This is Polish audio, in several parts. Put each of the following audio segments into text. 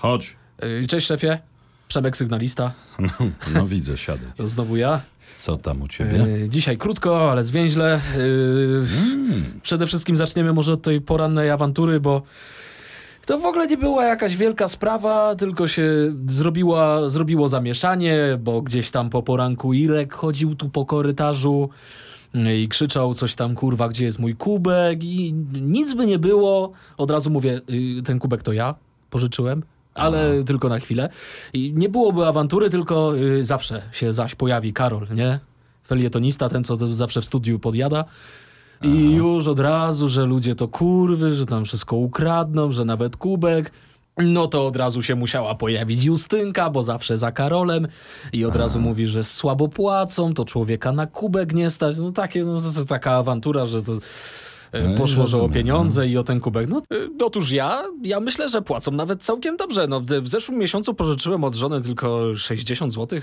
Chodź. Y, Cześć szefie, Przemek Sygnalista, No, no widzę, siadaj. to znowu ja. Co tam u ciebie? Y, Dzisiaj krótko, ale zwięźle. Y, Mm. Przede wszystkim zaczniemy może od tej porannej awantury, bo to w ogóle nie była jakaś wielka sprawa, tylko się zrobiła, zrobiło zamieszanie, bo gdzieś tam po poranku Irek chodził tu po korytarzu i krzyczał coś tam, kurwa, gdzie jest mój kubek i nic by nie było. Od razu mówię, ten kubek to ja pożyczyłem. Ale tylko na chwilę. I nie byłoby awantury, tylko y, zawsze się zaś pojawi Karol, nie? Felietonista, ten co zawsze w studiu podjada. I już od razu, że ludzie to kurwy, że tam wszystko ukradną, że nawet kubek. No to od razu się musiała pojawić Justynka, bo zawsze za Karolem. I od razu mówi, że słabo płacą, to człowieka na kubek nie stać. No takie, no to, to taka awantura, że to No poszło, że o pieniądze i o ten kubek. No, e, otóż ja, ja myślę, że płacą nawet całkiem dobrze. No, w, zeszłym miesiącu pożyczyłem od żony tylko 60 zł.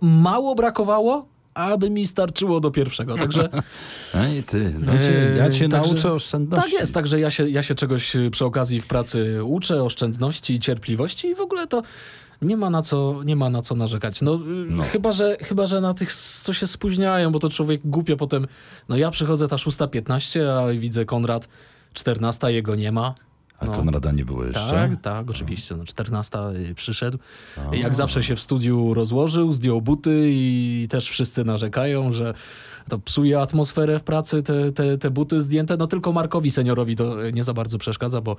Mało brakowało, aby mi starczyło do pierwszego. Także Ej ty, no cię, ja cię także- nauczę oszczędności. tak jest, także ja się, ja się czegoś y, przy okazji w pracy uczę, oszczędności i cierpliwości i w ogóle to nie ma na co, nie ma na co narzekać. No, y, No. Chyba, że, chyba, że na tych, co się spóźniają, bo to człowiek głupio potem, no ja przychodzę ta 6.15, a widzę Konrad 14, jego nie ma. A No. Konrada nie było jeszcze? Tak, tak, oczywiście. No, 14 przyszedł. Jak zawsze się w studiu rozłożył, zdjął buty i też wszyscy narzekają, że to psuje atmosferę w pracy, te, te, te buty zdjęte. No tylko Markowi seniorowi to nie za bardzo przeszkadza, bo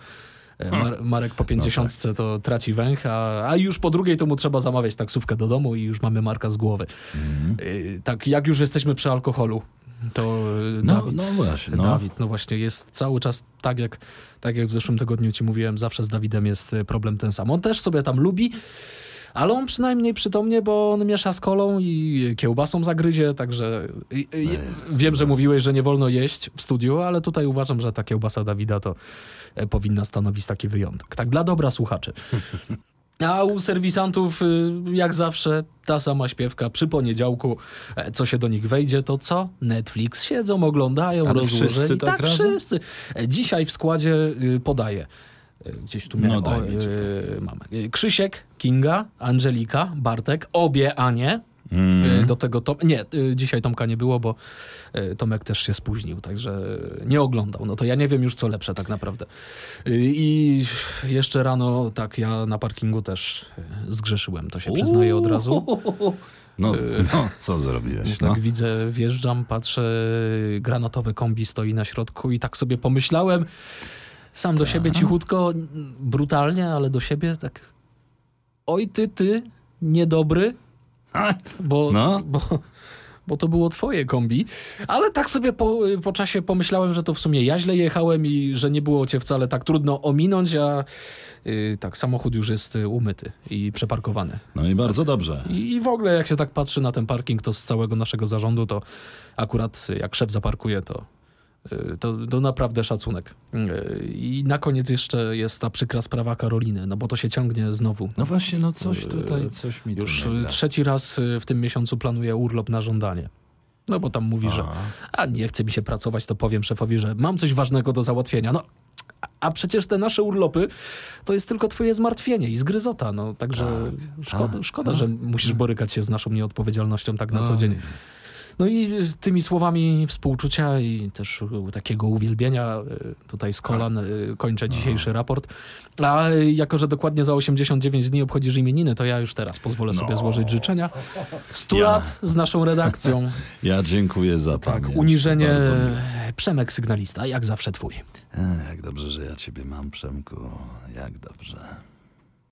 Mar Marek po 50 to traci węch, a, a już po drugiej to mu trzeba zamawiać taksówkę do domu i już mamy Marka z głowy. Y, Tak, jak już jesteśmy przy alkoholu, to y, No, Dawid, no właśnie, no. Dawid, no właśnie jest cały czas tak jak, tak jak w zeszłym tygodniu ci mówiłem, zawsze z Dawidem jest problem ten sam. On też sobie tam lubi, ale on przynajmniej przytomnie, bo on miesza z kolą i kiełbasą zagryzie, także y, wiem, że mówiłeś, że nie wolno jeść w studiu, ale tutaj uważam, że ta kiełbasa Dawida to e, powinna stanowić taki wyjątek. Tak dla dobra słuchaczy. A u serwisantów, y, jak zawsze, ta sama śpiewka przy poniedziałku, e, co się do nich wejdzie, to co? Netflix. Siedzą, oglądają, Ale rozłożeni. wszyscy tak tak wszyscy. E, Dzisiaj w składzie y, podaję. E, Gdzieś tu No, miałem. daj o, mi y, mamy. Y, Krzysiek, Kinga, Angelika, Bartek, obie Anie. Mm. Do tego Tom... Nie, dzisiaj Tomka nie było, bo Tomek też się spóźnił, także nie oglądał. No to ja nie wiem już co lepsze tak naprawdę. I jeszcze rano tak ja na parkingu też zgrzeszyłem, to się przyznaję od razu. No, no, co zrobiłeś? No. Tak widzę, wjeżdżam, patrzę, granatowe kombi stoi na środku i tak sobie pomyślałem, sam do siebie cichutko, brutalnie, ale do siebie tak oj ty, ty, niedobry, bo, No. bo, bo to było twoje kombi. Ale tak sobie po, po czasie pomyślałem, że to w sumie ja źle jechałem i że nie było cię wcale tak trudno ominąć, a y, tak, samochód już jest y, umyty i przeparkowany. no i bardzo dobrze. I, I w ogóle jak się tak patrzy na ten parking, to z całego naszego zarządu, to akurat jak szef zaparkuje, to, to, to naprawdę szacunek. Y, I na koniec jeszcze jest ta przykra sprawa Karoliny, no bo to się ciągnie znowu. No właśnie, no coś tutaj, coś mi tu Już y, trzeci raz y, w tym miesiącu planuje urlop na żądanie. No bo tam mówi, że a nie chce mi się pracować, to powiem szefowi, że mam coś ważnego do załatwienia. No, a- przecież te nasze urlopy to jest tylko twoje zmartwienie i zgryzota. No, także szkoda, tak, szkoda tak. że musisz borykać się z naszą nieodpowiedzialnością tak na co Oj. dzień. No i tymi słowami współczucia i też takiego uwielbienia y, tutaj z kolan y, kończę dzisiejszy raport. A y, jako, że dokładnie za 89 dni obchodzisz imieniny, to ja już teraz pozwolę sobie złożyć życzenia. 100 Ja. lat z naszą redakcją. Ja dziękuję za Tak, pamięć. uniżenie. Przemek Sygnalista, jak zawsze twój. E, Jak dobrze, że ja ciebie mam, Przemku. Jak dobrze.